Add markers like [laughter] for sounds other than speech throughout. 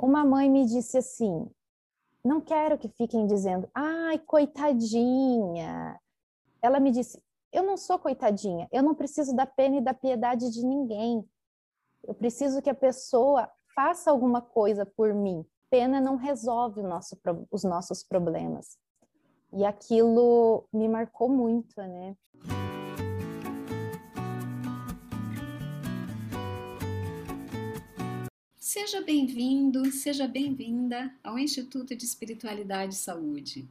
Uma mãe me disse assim: não quero que fiquem dizendo, ai, coitadinha. Ela me disse: eu não sou coitadinha, eu não preciso da pena e da piedade de ninguém. Eu preciso que a pessoa faça alguma coisa por mim. Pena não resolve nosso, os nossos problemas. E aquilo me marcou muito, né? Seja bem-vindo, seja bem-vinda ao Instituto de Espiritualidade e Saúde.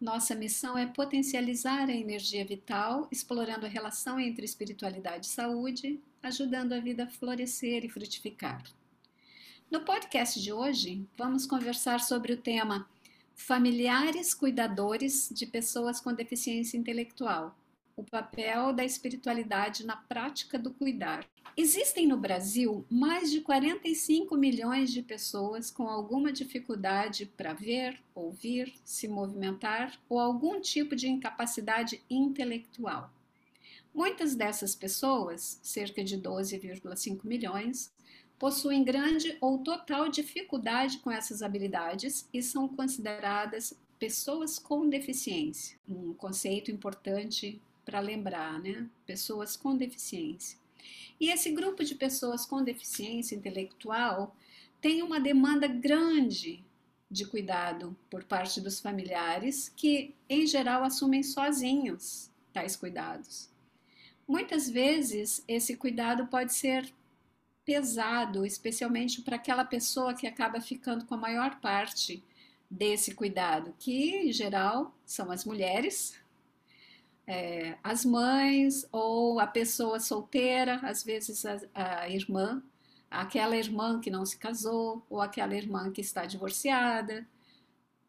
Nossa missão é potencializar a energia vital, explorando a relação entre espiritualidade e saúde, ajudando a vida a florescer e frutificar. No podcast de hoje, vamos conversar sobre o tema Familiares Cuidadores de Pessoas com Deficiência Intelectual o papel da espiritualidade na prática do cuidar. Existem no Brasil mais de 45 milhões de pessoas com alguma dificuldade para ver, ouvir, se movimentar ou algum tipo de incapacidade intelectual. Muitas dessas pessoas, cerca de 12,5 milhões, possuem grande ou total dificuldade com essas habilidades e são consideradas pessoas com deficiência, um conceito importante para lembrar, né? Pessoas com deficiência. E esse grupo de pessoas com deficiência intelectual tem uma demanda grande de cuidado por parte dos familiares, que em geral assumem sozinhos tais cuidados. Muitas vezes esse cuidado pode ser pesado, especialmente para aquela pessoa que acaba ficando com a maior parte desse cuidado, que em geral são as mulheres, é, as mães ou a pessoa solteira, às vezes a, a, irmã, aquela irmã que não se casou ou aquela irmã que está divorciada,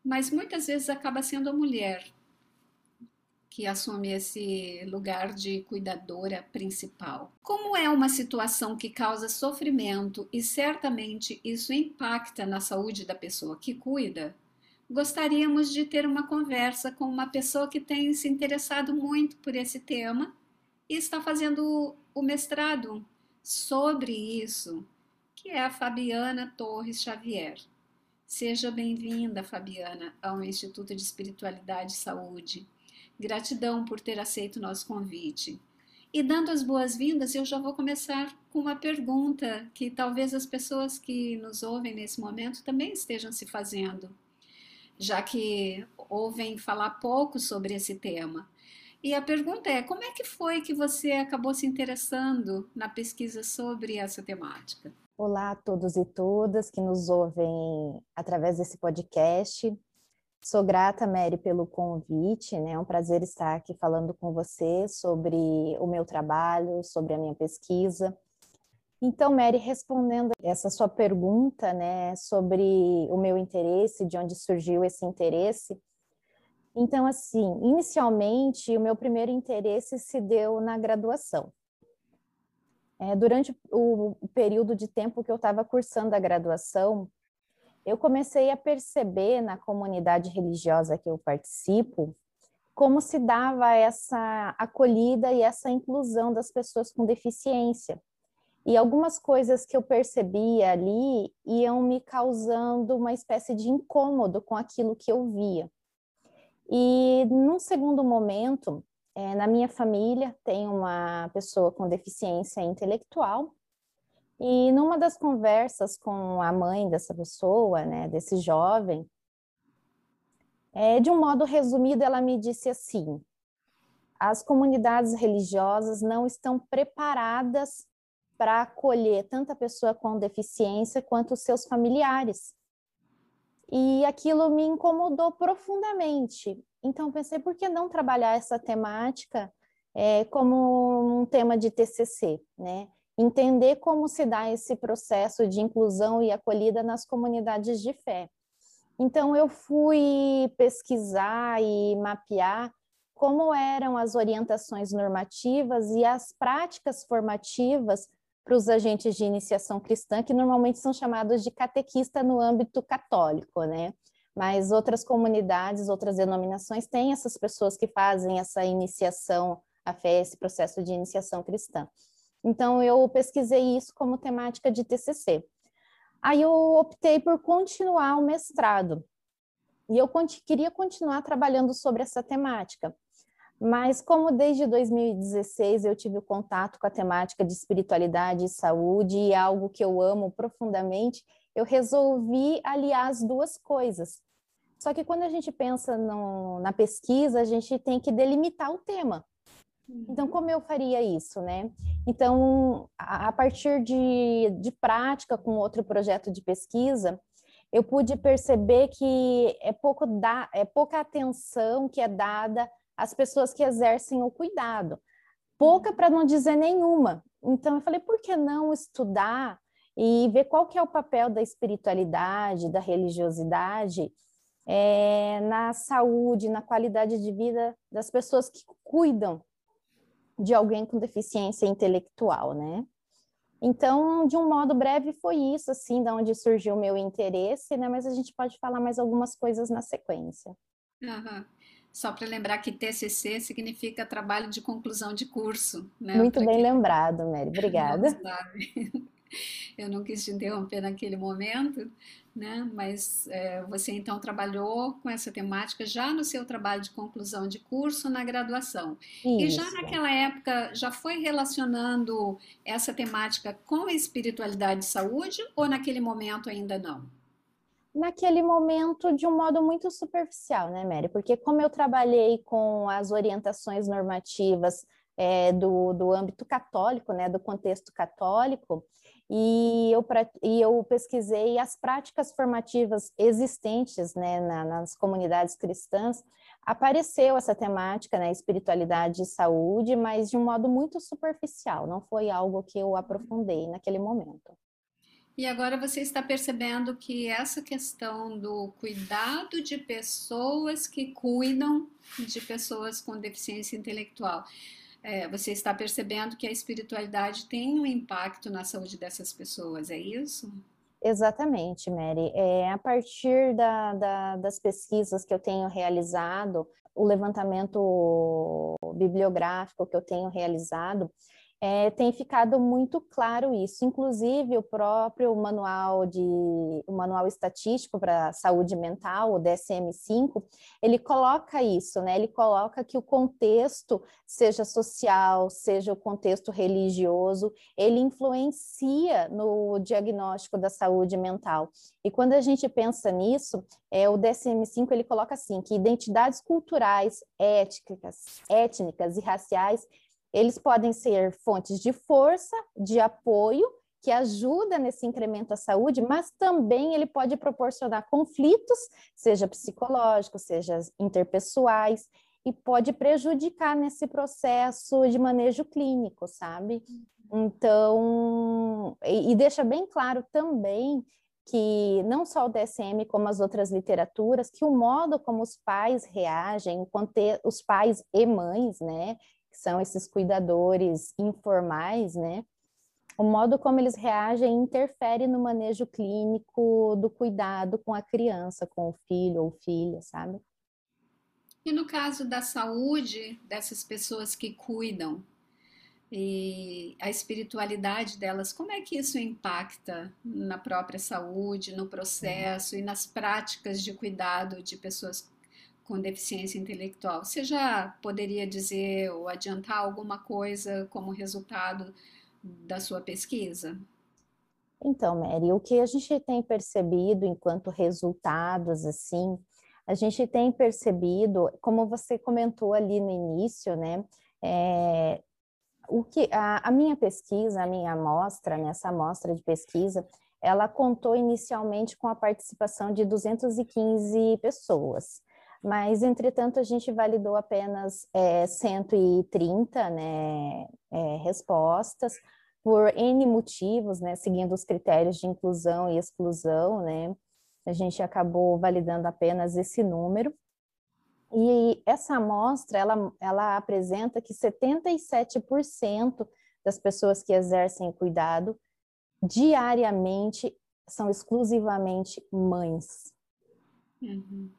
mas muitas vezes acaba sendo a mulher que assume esse lugar de cuidadora principal. Como é uma situação que causa sofrimento e certamente isso impacta na saúde da pessoa que cuida, gostaríamos de ter uma conversa com uma pessoa que tem se interessado muito por esse tema e está fazendo o mestrado sobre isso, que é a Fabiana Torres Xavier. Seja bem-vinda, Fabiana, ao Instituto de Espiritualidade e Saúde. Gratidão por ter aceito o nosso convite. E dando as boas-vindas, eu já vou começar com uma pergunta que talvez as pessoas que nos ouvem nesse momento também estejam se fazendo já que ouvem falar pouco sobre esse tema. E a pergunta é: como é que foi que você acabou se interessando na pesquisa sobre essa temática? Olá a todos e todas que nos ouvem através desse podcast. Sou grata, Mary, pelo convite, né? É um prazer estar aqui falando com você sobre o meu trabalho, sobre a minha pesquisa. Então, Mary, respondendo essa sua pergunta, né, sobre o meu interesse, de onde surgiu esse interesse. Então, assim, inicialmente, o meu primeiro interesse se deu na graduação. É, durante o, o período de tempo que eu estava cursando a graduação, eu comecei a perceber na comunidade religiosa que eu participo como se dava essa acolhida e essa inclusão das pessoas com deficiência. E algumas coisas que eu percebia ali iam me causando uma espécie de incômodo com aquilo que eu via. E num segundo momento, é, na minha família tem uma pessoa com deficiência intelectual, e numa das conversas com a mãe dessa pessoa, né, desse jovem, é, de um modo resumido, ela me disse assim: as comunidades religiosas não estão preparadas para acolher tanto a pessoa com deficiência quanto os seus familiares. E aquilo me incomodou profundamente. Então pensei, por que não trabalhar essa temática é, como um tema de TCC, né? Entender como se dá esse processo de inclusão e acolhida nas comunidades de fé. Então eu fui pesquisar e mapear como eram as orientações normativas e as práticas formativas para os agentes de iniciação cristã, que normalmente são chamados de catequista no âmbito católico, né? Mas outras comunidades, outras denominações têm essas pessoas que fazem essa iniciação à fé, esse processo de iniciação cristã. Então, eu pesquisei isso como temática de TCC. Aí eu optei por continuar o mestrado. E eu queria continuar trabalhando sobre essa temática. Mas como desde 2016 eu tive contato com a temática de espiritualidade e saúde e é algo que eu amo profundamente, eu resolvi aliar as duas coisas. Só que quando a gente pensa no, na pesquisa, a gente tem que delimitar o tema. Então, uhum. como eu faria isso, né? Então, a, a partir de, de prática com outro projeto de pesquisa, eu pude perceber que é, pouco da, é pouca atenção que é dada às pessoas que exercem o cuidado. Pouca para não dizer nenhuma. Então, eu falei, por que não estudar e ver qual que é o papel da espiritualidade, da religiosidade é, na saúde, na qualidade de vida das pessoas que cuidam de alguém com deficiência intelectual, né? Então, de um modo breve, foi isso, assim, da onde surgiu o meu interesse, né? Mas a gente pode falar mais algumas coisas na sequência. Uhum. Só para lembrar que TCC significa trabalho de conclusão de curso, né? Muito bem lembrado, Mary. Obrigada. [laughs] Eu não quis te interromper naquele momento, né? Mas é, você então trabalhou com essa temática já no seu trabalho de conclusão de curso na graduação. Isso. E já naquela época já foi relacionando essa temática com a espiritualidade e saúde ou naquele momento ainda não? Naquele momento, de um modo muito superficial, né, Mary? Porque como eu trabalhei com as orientações normativas é, do, do âmbito católico, né, do contexto católico, e eu, e eu pesquisei as práticas formativas existentes né, na, nas comunidades cristãs, apareceu essa temática, né, espiritualidade e saúde, mas de um modo muito superficial, não foi algo que eu aprofundei naquele momento. E agora você está percebendo que essa questão do cuidado de pessoas que cuidam de pessoas com deficiência intelectual é, você está percebendo que a espiritualidade tem um impacto na saúde dessas pessoas, é isso? Exatamente, Mary. É, a partir da, da, das pesquisas que eu tenho realizado, o levantamento bibliográfico que eu tenho realizado, é, tem ficado muito claro isso. Inclusive, o próprio manual de o manual estatístico para saúde mental, o DSM-5, ele coloca isso, né? Ele coloca que o contexto, seja social, seja o contexto religioso, ele influencia no diagnóstico da saúde mental. E quando a gente pensa nisso, é, o DSM-5 ele coloca assim que identidades culturais, étnicas, étnicas e raciais eles podem ser fontes de força, de apoio, que ajuda nesse incremento da saúde, mas também ele pode proporcionar conflitos, seja psicológicos, seja interpessoais, e pode prejudicar nesse processo de manejo clínico, sabe? Então, e, e deixa bem claro também que não só o DSM, como as outras literaturas, que o modo como os pais reagem, os pais e mães, né, que são esses cuidadores informais, né? O modo como eles reagem interfere no manejo clínico do cuidado com a criança, com o filho ou filha, sabe? E no caso da saúde dessas pessoas que cuidam e a espiritualidade delas, como é que isso impacta na própria saúde, no processo e nas práticas de cuidado de pessoas com deficiência intelectual. Você já poderia dizer ou adiantar alguma coisa como resultado da sua pesquisa? Então, Mary, o que a gente tem percebido enquanto resultados, assim, a gente tem percebido, como você comentou ali no início, né, é, o que a, a, minha pesquisa, a minha amostra, nessa né, amostra de pesquisa, ela contou inicialmente com a participação de 215 pessoas mas entretanto a gente validou apenas é, 130 né, é, respostas por N motivos, né, seguindo os critérios de inclusão e exclusão, né, a gente acabou validando apenas esse número. E essa amostra, ela, ela apresenta que 77% das pessoas que exercem cuidado diariamente são exclusivamente mães. Uhum.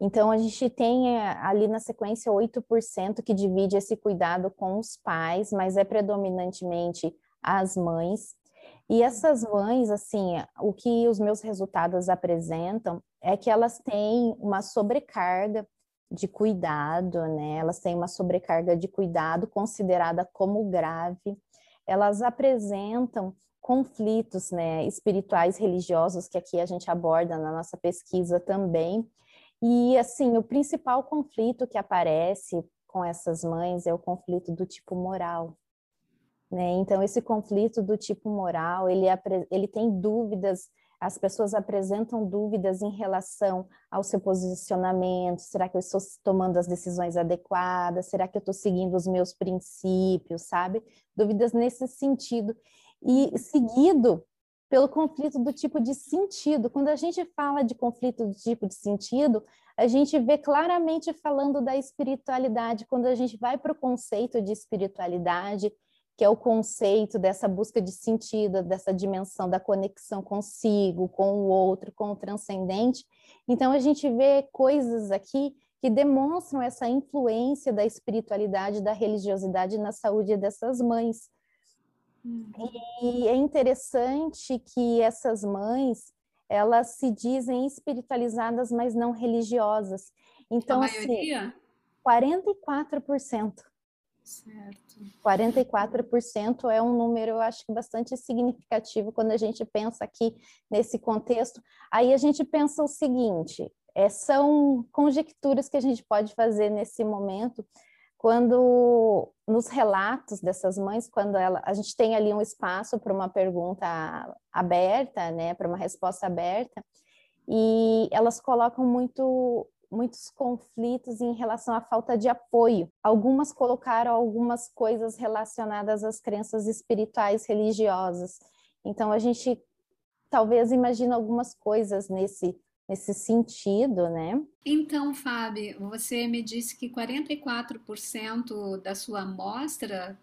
Então, a gente tem eh, ali na sequência 8% que divide esse cuidado com os pais, mas é predominantemente as mães. E essas mães, assim, o que os meus resultados apresentam é que elas têm uma sobrecarga de cuidado, né? Elas têm uma sobrecarga de cuidado considerada como grave. Elas apresentam conflitos, né, espirituais, religiosos, que aqui a gente aborda na nossa pesquisa também. E, assim, o principal conflito que aparece com essas mães é o conflito do tipo moral. Né? Então, esse conflito do tipo moral, ele, ele tem dúvidas as pessoas apresentam dúvidas em relação ao seu posicionamento: será que eu estou tomando as decisões adequadas? Será que eu estou seguindo os meus princípios, sabe? Dúvidas nesse sentido. E seguido pelo conflito do tipo de sentido. Quando a gente fala de conflito do tipo de sentido, a gente vê claramente falando da espiritualidade. Quando a gente vai para o conceito de espiritualidade, que é o conceito dessa busca de sentido, dessa dimensão da conexão consigo, com o outro, com o transcendente. Então, a gente vê coisas aqui que demonstram essa influência da espiritualidade, da religiosidade na saúde dessas mães. Uhum. E é interessante que essas mães, elas se dizem espiritualizadas, mas não religiosas. Então, A maioria? Assim, 44%. Certo. 44% é um número, eu acho que bastante significativo quando a gente pensa aqui nesse contexto. Aí a gente pensa o seguinte: é, são conjecturas que a gente pode fazer nesse momento, quando nos relatos dessas mães, quando ela, a gente tem ali um espaço para uma pergunta aberta, né, para uma resposta aberta, e elas colocam muito muitos conflitos em relação à falta de apoio. Algumas colocaram algumas coisas relacionadas às crenças espirituais religiosas. Então a gente talvez imagina algumas coisas nesse nesse sentido, né? Então, Fábio, você me disse que 44% da sua amostra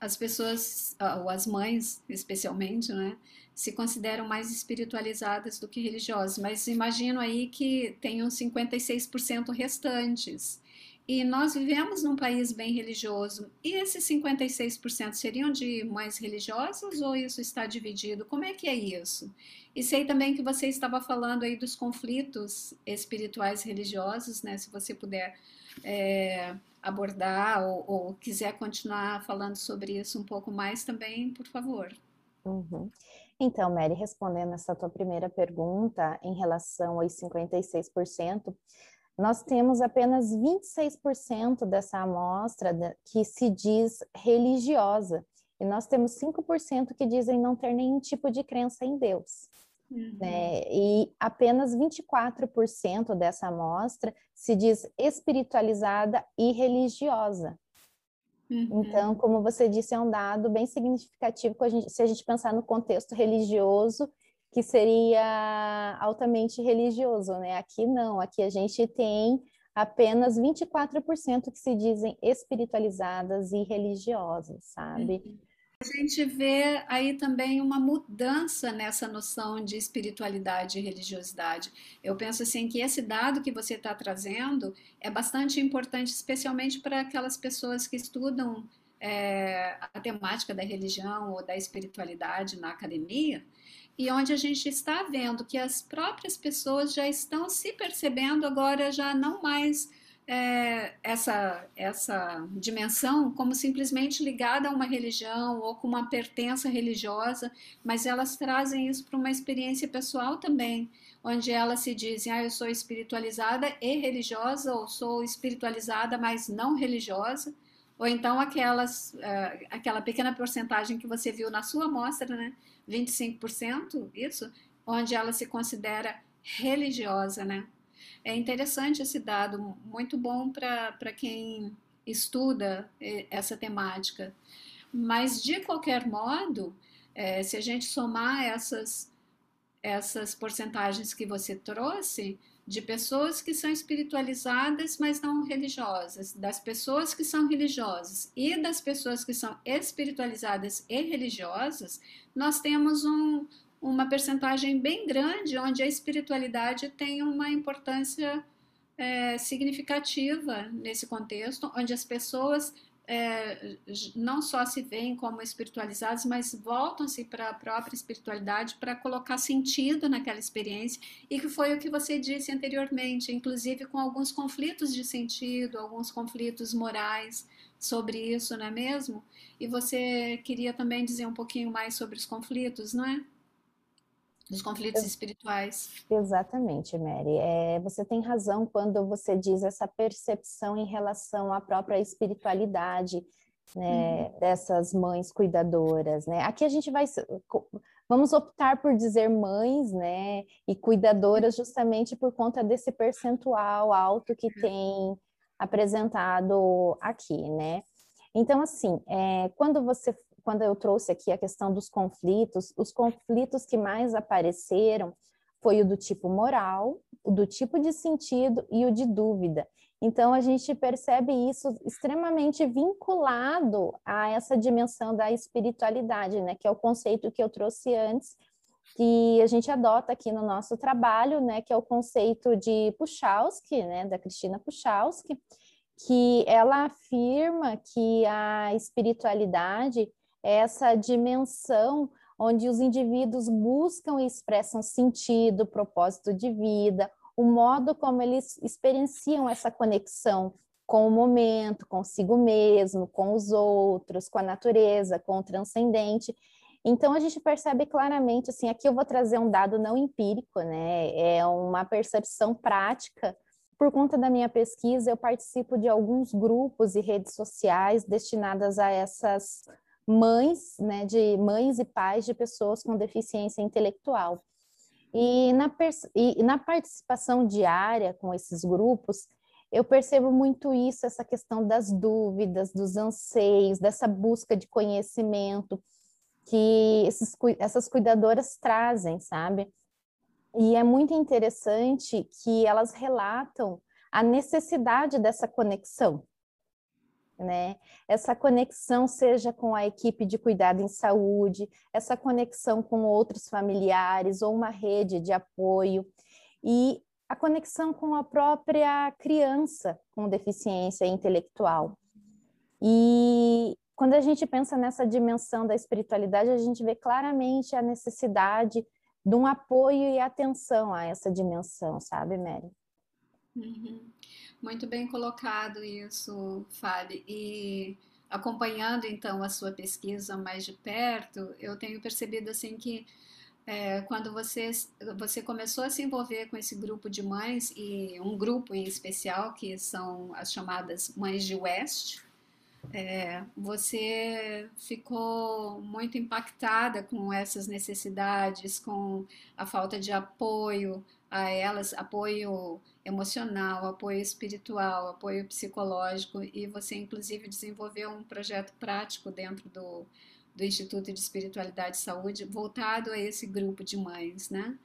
as pessoas, ou as mães especialmente, né, se consideram mais espiritualizadas do que religiosas, mas imagino aí que tenham 56% restantes. E nós vivemos num país bem religioso. E esses 56% seriam de mães religiosas ou isso está dividido? Como é que é isso? E sei também que você estava falando aí dos conflitos espirituais religiosos, né? Se você puder é, abordar ou, ou, quiser continuar falando sobre isso um pouco mais também, por favor. Uhum. Então, Mary, respondendo essa tua primeira pergunta em relação aos 56%, nós temos apenas 26% dessa amostra que se diz religiosa, e nós temos 5% que dizem não ter nenhum tipo de crença em Deus. Uhum. Né? E apenas 24% dessa amostra se diz espiritualizada e religiosa. Uhum. Então, como você disse, é um dado bem significativo se a gente pensar no contexto religioso, que seria altamente religioso, né? Aqui não, aqui a gente tem apenas 24% que se dizem espiritualizadas e religiosas, sabe? Uhum. A gente vê aí também uma mudança nessa noção de espiritualidade e religiosidade. Eu penso assim que esse dado que você está trazendo é bastante importante, especialmente para aquelas pessoas que estudam é, a temática da religião ou da espiritualidade na academia, e onde a gente está vendo que as próprias pessoas já estão se percebendo agora já não mais é, essa, essa dimensão como simplesmente ligada a uma religião ou com uma pertença religiosa, mas elas trazem isso para uma experiência pessoal também, onde elas se dizem, ah, eu sou espiritualizada e religiosa, ou sou espiritualizada, mas não religiosa, ou então aquelas, uh, aquela pequena porcentagem que você viu na sua amostra, né, 25%, isso, onde ela se considera religiosa, né, é interessante esse dado, muito bom para quem estuda eh, essa temática. Mas, de qualquer modo, é, se a gente somar essas, essas porcentagens que você trouxe, de pessoas que são espiritualizadas, mas não religiosas, das pessoas que são religiosas e das pessoas que são espiritualizadas e religiosas, nós temos um, uma percentagem bem grande onde a espiritualidade tem uma importância é, significativa nesse contexto, onde as pessoas é, não só se veem como espiritualizados, mas voltam-se para a própria espiritualidade para colocar sentido naquela experiência, e que foi o que você disse anteriormente, inclusive com alguns conflitos de sentido, alguns conflitos morais sobre isso, não é mesmo? E você queria também dizer um pouquinho mais sobre os conflitos, não é? Dos conflitos espirituais. Exatamente, Mary. É, você tem razão quando você diz essa percepção em relação à própria espiritualidade né, uhum. dessas mães cuidadoras. Né? Aqui a gente vai. Vamos optar por dizer mães né, e cuidadoras justamente por conta desse percentual alto que uhum. tem apresentado aqui, né? Então, assim, é, quando você quando eu trouxe aqui a questão dos conflitos, os conflitos que mais apareceram foi o do tipo moral, o do tipo de sentido e o de dúvida. Então, a gente percebe isso extremamente vinculado a essa dimensão da espiritualidade, né? Que é o conceito que eu trouxe antes, que a gente adota aqui no nosso trabalho, né? Que é o conceito de Puchalski, né? Da Cristina Puchalski, que ela afirma que a espiritualidade essa dimensão onde os indivíduos buscam e expressam sentido, propósito de vida, o modo como eles experienciam essa conexão com o momento, consigo mesmo, com os outros, com a natureza, com o transcendente. Então a gente percebe claramente, assim, aqui eu vou trazer um dado não empírico, né? É uma percepção prática. Por conta da minha pesquisa, eu participo de alguns grupos e redes sociais destinadas a essas mães, né, de mães e pais de pessoas com deficiência intelectual. E na, e na participação diária com esses grupos, eu percebo muito isso, essa questão das dúvidas, dos anseios, dessa busca de conhecimento que esses, essas cuidadoras trazem, sabe? E é muito interessante que elas relatam a necessidade dessa conexão, né? Essa conexão seja com a equipe de cuidado em saúde, essa conexão com outros familiares ou uma rede de apoio e a conexão com a própria criança com deficiência intelectual. E quando a gente pensa nessa dimensão da espiritualidade, a gente vê claramente a necessidade de um apoio e atenção a essa dimensão, sabe, Mary? Uhum. Muito bem colocado isso, Fábio. E acompanhando então a sua pesquisa mais de perto, eu tenho percebido assim que é, quando você, você começou a se envolver com esse grupo de mães, e um grupo em especial, que são as chamadas Mães de West, é, você ficou muito impactada com essas necessidades, com a falta de apoio a elas, apoio emocional, apoio espiritual, apoio psicológico, e você, inclusive, desenvolveu um projeto prático dentro do, do Instituto de Espiritualidade e Saúde voltado a esse grupo de mães, né?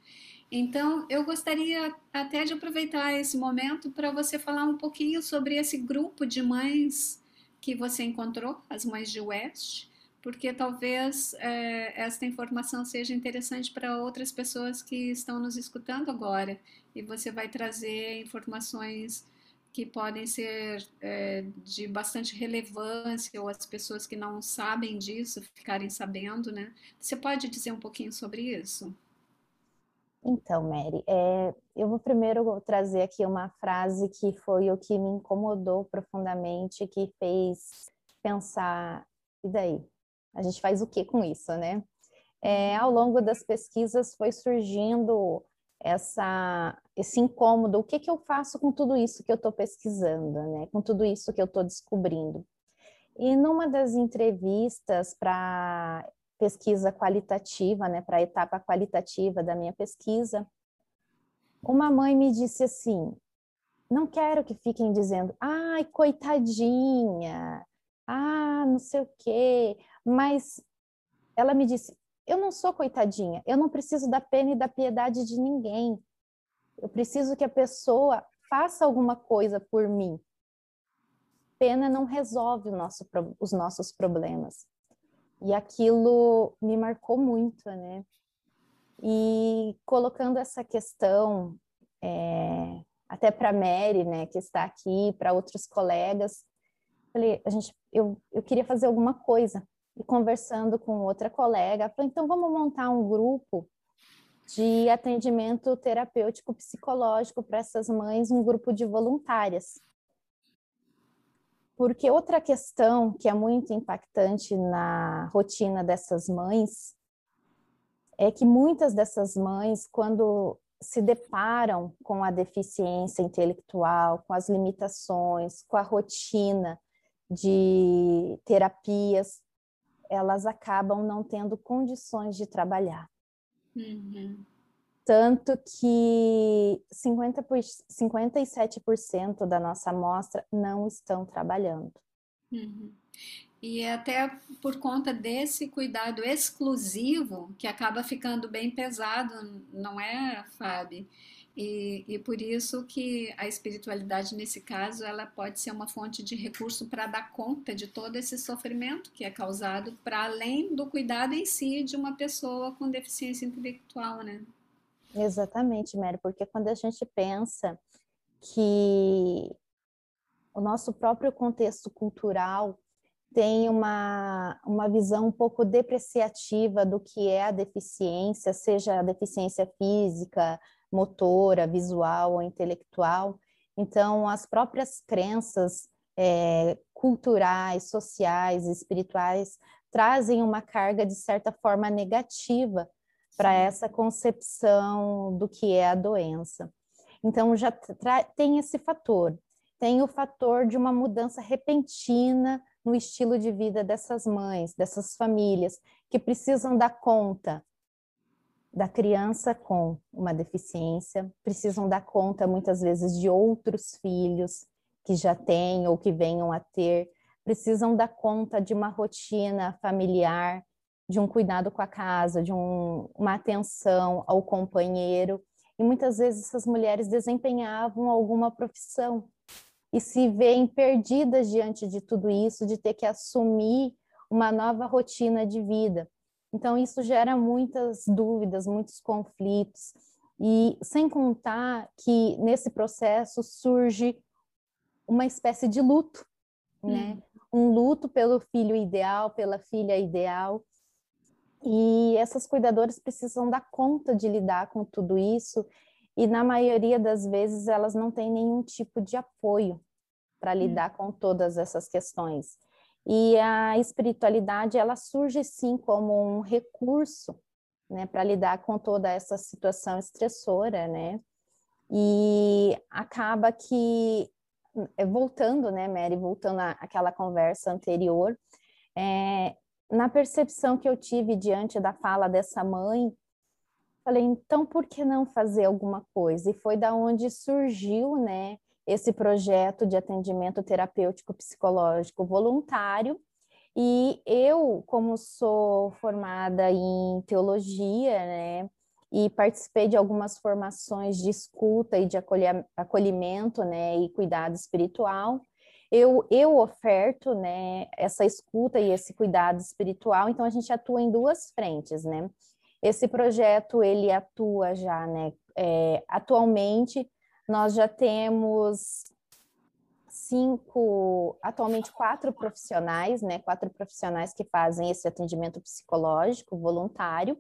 Então, eu gostaria até de aproveitar esse momento para você falar um pouquinho sobre esse grupo de mães que você encontrou, as mães de West, porque talvez é, esta informação seja interessante para outras pessoas que estão nos escutando agora e você vai trazer informações que podem ser é, de bastante relevância ou as pessoas que não sabem disso ficarem sabendo, né? Você pode dizer um pouquinho sobre isso? Então, Mary, é, eu vou primeiro trazer aqui uma frase que foi o que me incomodou profundamente, que fez pensar, e daí? A gente faz o que com isso, né? É, ao longo das pesquisas foi surgindo essa, esse incômodo, o que, que eu faço com tudo isso que eu estou pesquisando, né? Com tudo isso que eu estou descobrindo. E numa das entrevistas para pesquisa qualitativa, né, para a etapa qualitativa da minha pesquisa, uma mãe me disse assim: não quero que fiquem dizendo, ai, coitadinha, ah, não sei o quê, mas ela me disse: eu não sou coitadinha, eu não preciso da pena e da piedade de ninguém. Eu preciso que a pessoa faça alguma coisa por mim. Pena não resolve nosso, os nossos problemas. E aquilo me marcou muito, né? E colocando essa questão, é, até para Mary, né, que está aqui, para outros colegas, falei, a gente, eu, eu queria fazer alguma coisa. E conversando com outra colega, falei, então vamos montar um grupo de atendimento terapêutico psicológico para essas mães, um grupo de voluntárias. Porque outra questão que é muito impactante na rotina dessas mães é que muitas dessas mães, quando se deparam com a deficiência intelectual, com as limitações, com a rotina de terapias, elas acabam não tendo condições de trabalhar. Uhum. Tanto que 50 por, 57% da nossa amostra não estão trabalhando. Uhum. E é até por conta desse cuidado exclusivo que acaba ficando bem pesado, não é, Fábio? E, e por isso que a espiritualidade, nesse caso, ela pode ser uma fonte de recurso para dar conta de todo esse sofrimento que é causado para além do cuidado em si de uma pessoa com deficiência intelectual, né? Exatamente, Mary, porque quando a gente pensa que o nosso próprio contexto cultural tem uma, uma visão um pouco depreciativa do que é a deficiência, seja a deficiência física, motora, visual ou intelectual. Então, as próprias crenças é, culturais, sociais, espirituais trazem uma carga, de certa forma, negativa para essa concepção do que é a doença. Então, já tem esse fator. Tem o fator de uma mudança repentina no estilo de vida dessas mães, dessas famílias, que precisam dar conta da criança com uma deficiência, precisam dar conta muitas vezes de outros filhos que já têm ou que venham a ter, precisam dar conta de uma rotina familiar, de um cuidado com a casa, de um, uma atenção ao companheiro. E muitas vezes essas mulheres desempenhavam alguma profissão e se veem perdidas diante de tudo isso, de ter que assumir uma nova rotina de vida. Então, isso gera muitas dúvidas, muitos conflitos, e sem contar que nesse processo surge uma espécie de luto, né? Hum. Um luto pelo filho ideal, pela filha ideal. E essas cuidadoras precisam dar conta de lidar com tudo isso, e na maioria das vezes elas não têm nenhum tipo de apoio para hum. lidar hum. com todas essas questões. E a espiritualidade, ela surge sim como um recurso, né, para lidar com toda essa situação estressora, né? E acaba que, eh, voltando, né, Mary, voltando àquela conversa anterior, é, na percepção que eu tive diante da fala dessa mãe, falei, então por que não fazer alguma coisa? E foi da onde surgiu, né, esse projeto de atendimento terapêutico psicológico voluntário. E eu, como sou formada em teologia, né, e participei de algumas formações de escuta e de acolhimento, né, e cuidado espiritual, eu, eu oferto, né, essa escuta e esse cuidado espiritual, então a gente atua em duas frentes, né. Esse projeto, ele atua já, né, é, atualmente nós já temos cinco, atualmente quatro profissionais, né? Quatro profissionais que fazem esse atendimento psicológico voluntário.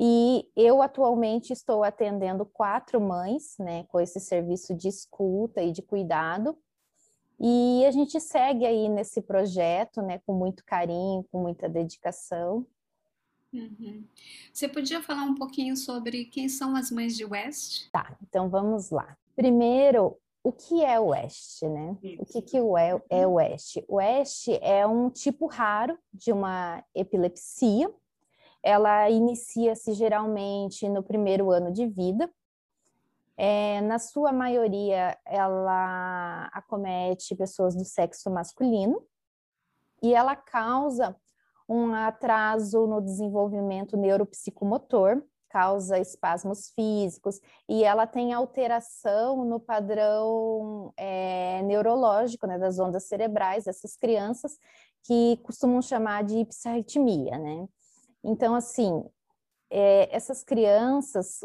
E eu atualmente estou atendendo quatro mães, né, com esse serviço de escuta e de cuidado. E a gente segue aí nesse projeto, né, com muito carinho, com muita dedicação. Uhum. Você podia falar um pouquinho sobre quem são as mães de West? Tá, então vamos lá. Primeiro, o que é o Oeste, né? O que, que é, é o Oeste? O Oeste é um tipo raro de uma epilepsia. Ela inicia-se geralmente no primeiro ano de vida. É, na sua maioria, ela acomete pessoas do sexo masculino e ela causa um atraso no desenvolvimento neuropsicomotor, causa espasmos físicos e ela tem alteração no padrão é, neurológico né, das ondas cerebrais dessas crianças que costumam chamar de psarritmia, né? Então, assim, é, essas crianças,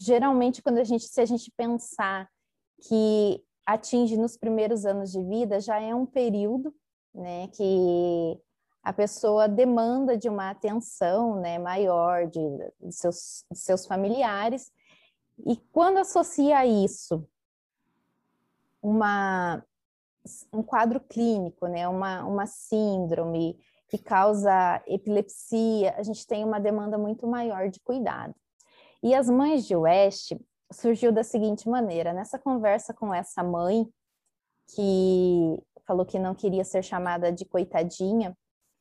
geralmente, quando a gente, se a gente pensar que atinge nos primeiros anos de vida, já é um período né, que a pessoa demanda de uma atenção, né, maior de, de seus, de seus familiares, e quando associa isso uma um quadro clínico, né, uma, uma síndrome que causa epilepsia, a gente tem uma demanda muito maior de cuidado. E as mães de West surgiu da seguinte maneira: nessa conversa com essa mãe, que falou que não queria ser chamada de coitadinha,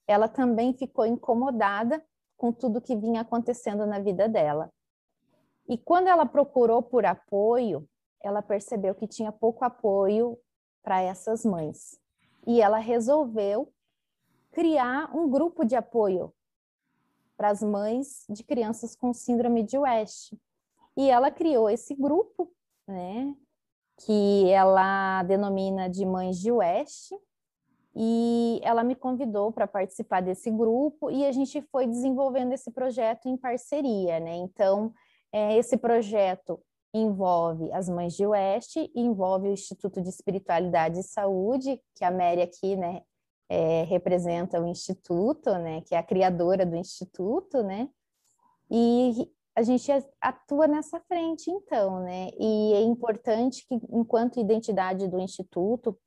ela também ficou incomodada com tudo que vinha acontecendo na vida dela. E quando ela procurou por apoio, ela percebeu que tinha pouco apoio para essas mães. E ela resolveu criar um grupo de apoio para as mães de crianças com síndrome de West. E ela criou esse grupo, né, que ela denomina de Mães de West, e ela me convidou para participar desse grupo e a gente foi desenvolvendo esse projeto em parceria, né? Então, é, esse projeto envolve as Mães de Oeste, envolve o Instituto de Espiritualidade e Saúde, que a Mary aqui, né, é, representa o Instituto, né, que é a criadora do Instituto, né, e a gente atua nessa frente, então, né, e é importante que, enquanto identidade do Instituto,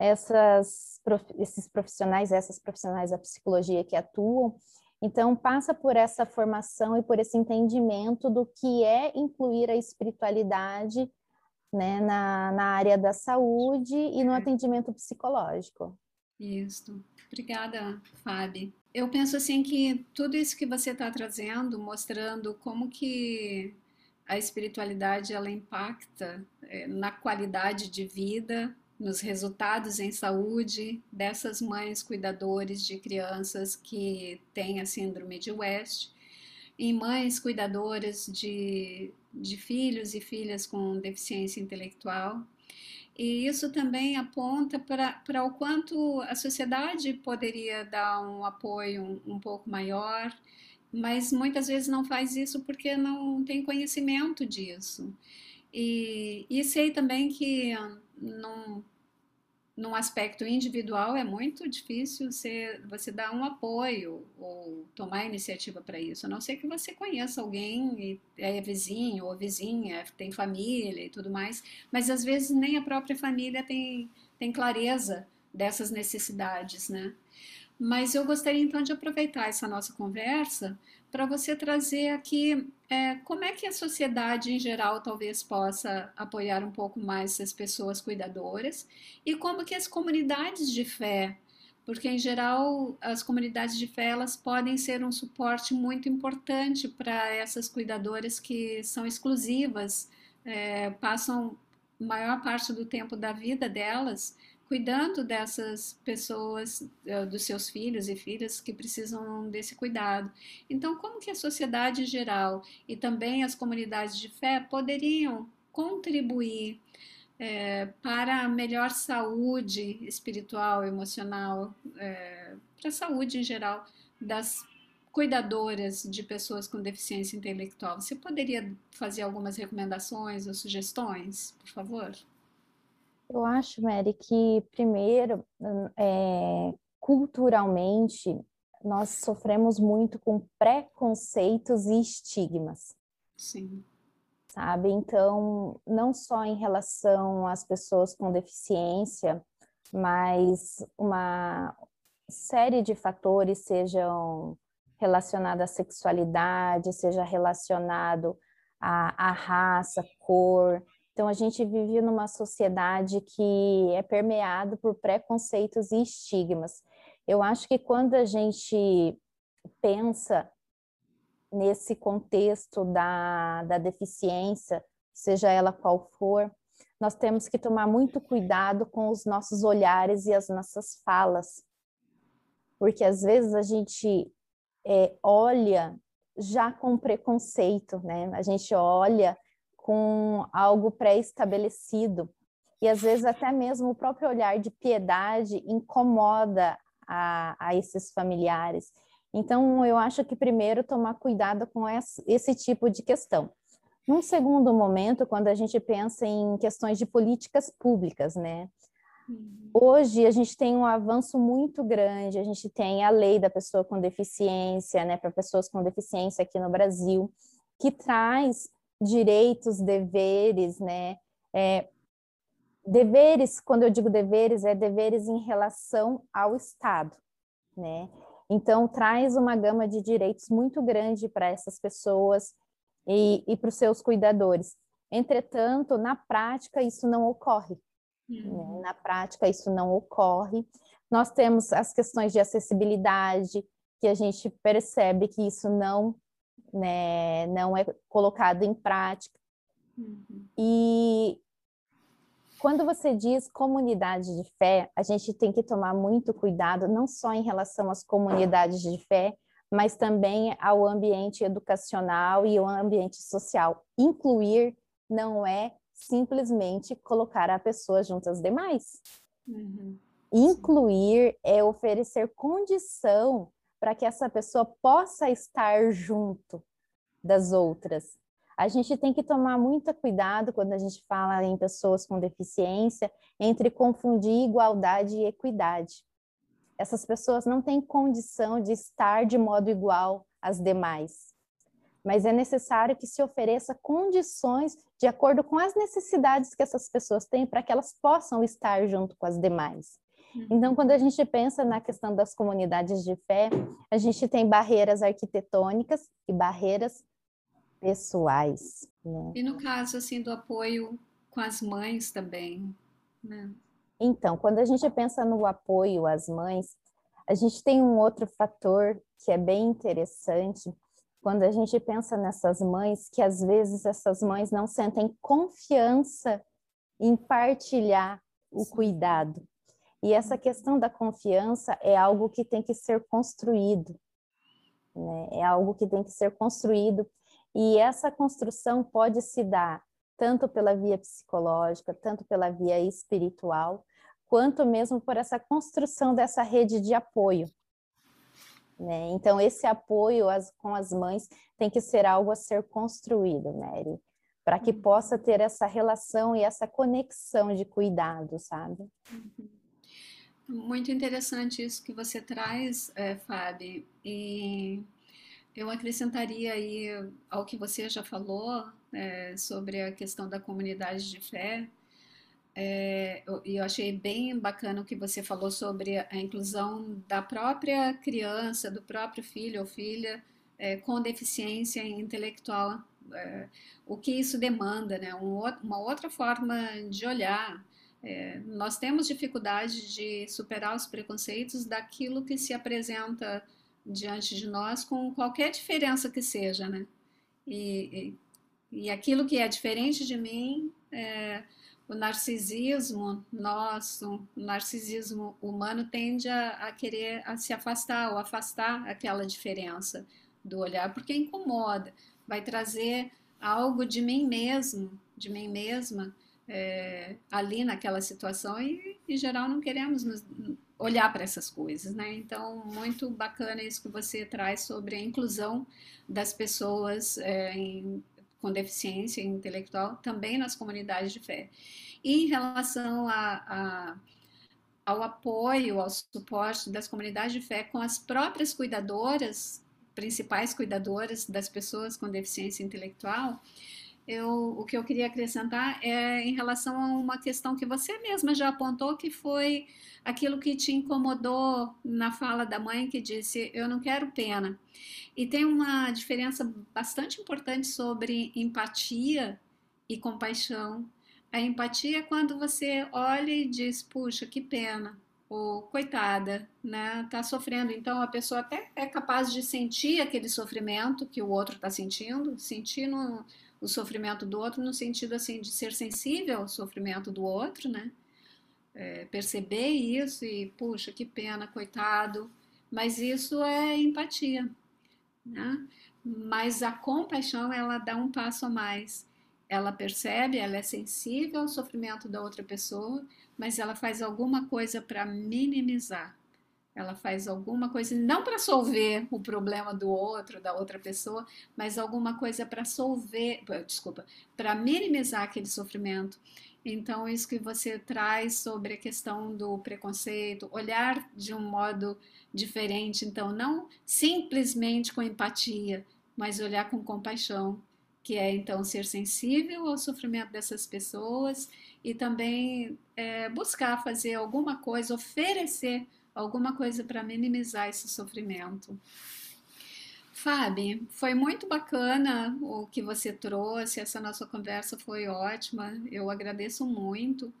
essas, esses profissionais, essas profissionais da psicologia que atuam, então, passa por essa formação e por esse entendimento do que é incluir a espiritualidade né, na, na área da saúde e no atendimento psicológico. Isso. Obrigada, Fábio. Eu penso assim que tudo isso que você está trazendo, mostrando como que a espiritualidade ela impacta é, na qualidade de vida nos resultados em saúde dessas mães cuidadores de crianças que têm a síndrome de West, em mães cuidadoras de, de filhos e filhas com deficiência intelectual. E isso também aponta para o quanto a sociedade poderia dar um apoio um, um pouco maior, mas muitas vezes não faz isso porque não tem conhecimento disso. E, e sei também que num, num aspecto individual é muito difícil você, você dar um apoio ou tomar iniciativa para isso, a não ser que você conheça alguém é vizinho ou vizinha, tem família e tudo mais, mas às vezes nem a própria família tem, tem clareza dessas necessidades, né? Mas eu gostaria então de aproveitar essa nossa conversa para você trazer aqui é, como é que a sociedade em geral talvez possa apoiar um pouco mais essas pessoas cuidadoras e como que as comunidades de fé, porque em geral as comunidades de fé elas podem ser um suporte muito importante para essas cuidadoras que são exclusivas, é, passam maior parte do tempo da vida delas cuidando dessas pessoas, eh, dos seus filhos e filhas que precisam desse cuidado. Então, como que a sociedade em geral e também as comunidades de fé poderiam contribuir é, para a melhor saúde espiritual, emocional, é, para a saúde em geral das cuidadoras de pessoas com deficiência intelectual. Você poderia fazer algumas recomendações ou sugestões, por favor? Eu acho, Mary, que primeiro, é, culturalmente, nós sofremos muito com preconceitos e estigmas. Sim. Sabe? Então, não só em relação às pessoas com deficiência, mas uma série de fatores, sejam relacionados à sexualidade, seja relacionado à, à raça, cor, então, a gente vive numa sociedade que é permeado por preconceitos e estigmas. Eu acho que quando a gente pensa nesse contexto da, da deficiência, seja ela qual for, nós temos que tomar muito cuidado com os nossos olhares e as nossas falas, porque às vezes a gente é, olha já com preconceito, né? A gente olha com algo pré-estabelecido. E às vezes até mesmo o próprio olhar de piedade incomoda a, a esses familiares. Então, eu acho que primeiro tomar cuidado com esse, esse tipo de questão. Num segundo momento, quando a gente pensa em questões de políticas públicas, né? Uhum. Hoje a gente tem um avanço muito grande, a gente tem a lei da pessoa com deficiência, né, para pessoas com deficiência aqui no Brasil, que traz direitos, deveres, né, é, deveres, quando eu digo deveres, é deveres em relação ao Estado, né? Então, traz uma gama de direitos muito grande para essas pessoas e, e para os seus cuidadores. Entretanto, na prática, isso não ocorre. Né? Uhum. Na prática, isso não ocorre. Nós temos as questões de acessibilidade, que a gente percebe que isso não, né, não é colocado em prática. Uhum. E quando você diz comunidade de fé, a gente tem que tomar muito cuidado, não só em relação às comunidades de fé, mas também ao ambiente educacional e ao ambiente social. Incluir não é simplesmente colocar a pessoa junto às demais. Uhum. Incluir é oferecer condição para que essa pessoa possa estar junto das outras, a gente tem que tomar muito cuidado quando a gente fala em pessoas com deficiência entre confundir igualdade e equidade. Essas pessoas não têm condição de estar de modo igual às demais, mas é necessário que se ofereça condições de acordo com as necessidades que essas pessoas têm para que elas possam estar junto com as demais. Então, quando a gente pensa na questão das comunidades de fé, a gente tem barreiras arquitetônicas e barreiras pessoais. Né? E no caso assim do apoio com as mães também, né? Então, quando a gente pensa no apoio às mães, a gente tem um outro fator que é bem interessante quando a gente pensa nessas mães, que às vezes essas mães não sentem confiança em partilhar o cuidado. E essa questão da confiança é algo que tem que ser construído, né? É algo que tem que ser construído e essa construção pode se dar tanto pela via psicológica, tanto pela via espiritual, quanto mesmo por essa construção dessa rede de apoio. Né? Então, esse apoio as, com as mães tem que ser algo a ser construído, Mary, para que uhum. possa ter essa relação e essa conexão de cuidado, sabe? Uhum. Muito interessante isso que você traz, é, Fábio. E eu acrescentaria aí ao que você já falou é, sobre a questão da comunidade de fé. É, e eu achei bem bacana o que você falou sobre a inclusão da própria criança, do próprio filho ou filha é, com deficiência intelectual. O que isso demanda, né? Um, uma outra forma de olhar. É, nós temos dificuldade de superar os preconceitos daquilo que se apresenta diante de nós com qualquer diferença que seja, né? E, e, e aquilo que é diferente de mim, é, o narcisismo nosso, o narcisismo humano tende a, a querer a se afastar ou afastar aquela diferença do olhar, porque incomoda, vai trazer algo de mim mesmo, de mim mesma, é, ali naquela situação e, em geral, não queremos nos, olhar para essas coisas, né? Então, muito bacana isso que você traz sobre a inclusão das pessoas é, em, com deficiência intelectual também nas comunidades de fé. E em relação a, a, ao apoio, ao suporte das comunidades de fé com as próprias cuidadoras, principais cuidadoras das pessoas com deficiência intelectual, eu, o que eu queria acrescentar é em relação a uma questão que você mesma já apontou, que foi aquilo que te incomodou na fala da mãe que disse: Eu não quero pena. E tem uma diferença bastante importante sobre empatia e compaixão. A empatia é quando você olha e diz: Puxa, que pena, ou coitada, né? Tá sofrendo. Então a pessoa até é capaz de sentir aquele sofrimento que o outro está sentindo, sentir no o sofrimento do outro no sentido assim de ser sensível ao sofrimento do outro, né? É, perceber isso e puxa que pena, coitado. Mas isso é empatia, né? Mas a compaixão ela dá um passo a mais. Ela percebe, ela é sensível ao sofrimento da outra pessoa, mas ela faz alguma coisa para minimizar ela faz alguma coisa, não para solver o problema do outro, da outra pessoa, mas alguma coisa para solver, desculpa, para minimizar aquele sofrimento. Então, isso que você traz sobre a questão do preconceito, olhar de um modo diferente, então, não simplesmente com empatia, mas olhar com compaixão, que é então ser sensível ao sofrimento dessas pessoas e também é, buscar fazer alguma coisa, oferecer alguma coisa para minimizar esse sofrimento. Fábio, foi muito bacana o que você trouxe, essa nossa conversa foi ótima, eu agradeço muito.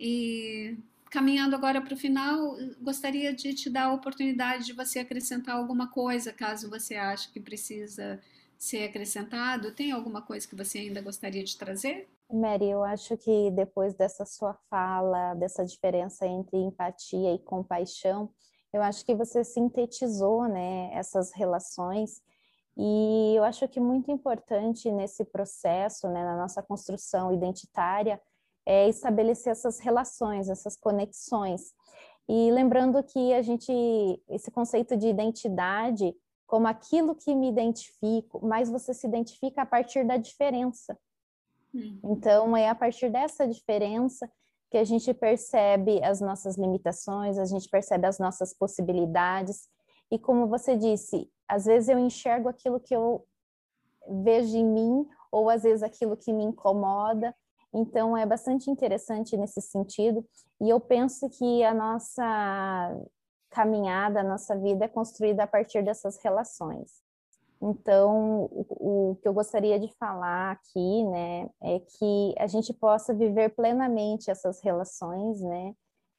E caminhando agora para o final, gostaria de te dar a oportunidade de você acrescentar alguma coisa, caso você ache que precisa ser acrescentado. Tem alguma coisa que você ainda gostaria de trazer? Mary, eu acho que depois dessa sua fala, dessa diferença entre empatia e compaixão, eu acho que você sintetizou, né, essas relações e eu acho que muito importante nesse processo, né, na nossa construção identitária, é estabelecer essas relações, essas conexões. E lembrando que a gente, esse conceito de identidade, como aquilo que me identifico, mas você se identifica a partir da diferença. Hum. Então, é a partir dessa diferença que a gente percebe as nossas limitações, a gente percebe as nossas possibilidades. E como você disse, às vezes eu enxergo aquilo que eu vejo em mim, ou às vezes aquilo que me incomoda. Então, é bastante interessante nesse sentido. E eu penso que a nossa caminhada, a nossa vida é construída a partir dessas relações. Então, o, o, que eu gostaria de falar aqui, né, é que a gente possa viver plenamente essas relações, né,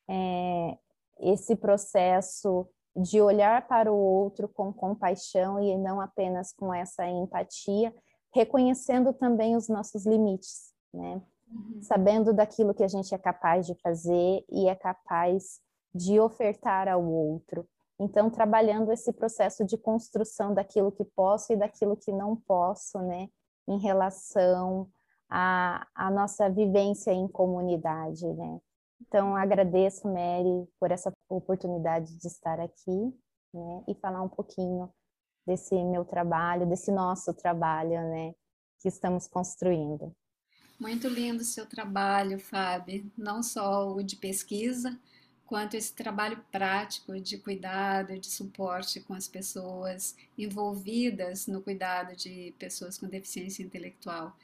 é, esse processo de olhar para o outro com compaixão e não apenas com essa empatia, reconhecendo também os nossos limites, né, uhum. sabendo daquilo que a gente é capaz de fazer e é capaz de ofertar ao outro, então, trabalhando esse processo de construção daquilo que posso e daquilo que não posso, né, em relação à, à nossa vivência em comunidade, né. Então, agradeço, Mary, por essa oportunidade de estar aqui, né, e falar um pouquinho desse meu trabalho, desse nosso trabalho, né, que estamos construindo. Muito lindo o seu trabalho, Fábio, não só o de pesquisa, quanto esse trabalho prático de cuidado, de suporte com as pessoas envolvidas no cuidado de pessoas com deficiência intelectual.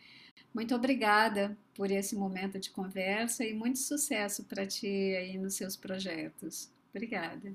Muito obrigada por esse momento de conversa e muito sucesso para ti aí nos seus projetos. Obrigada.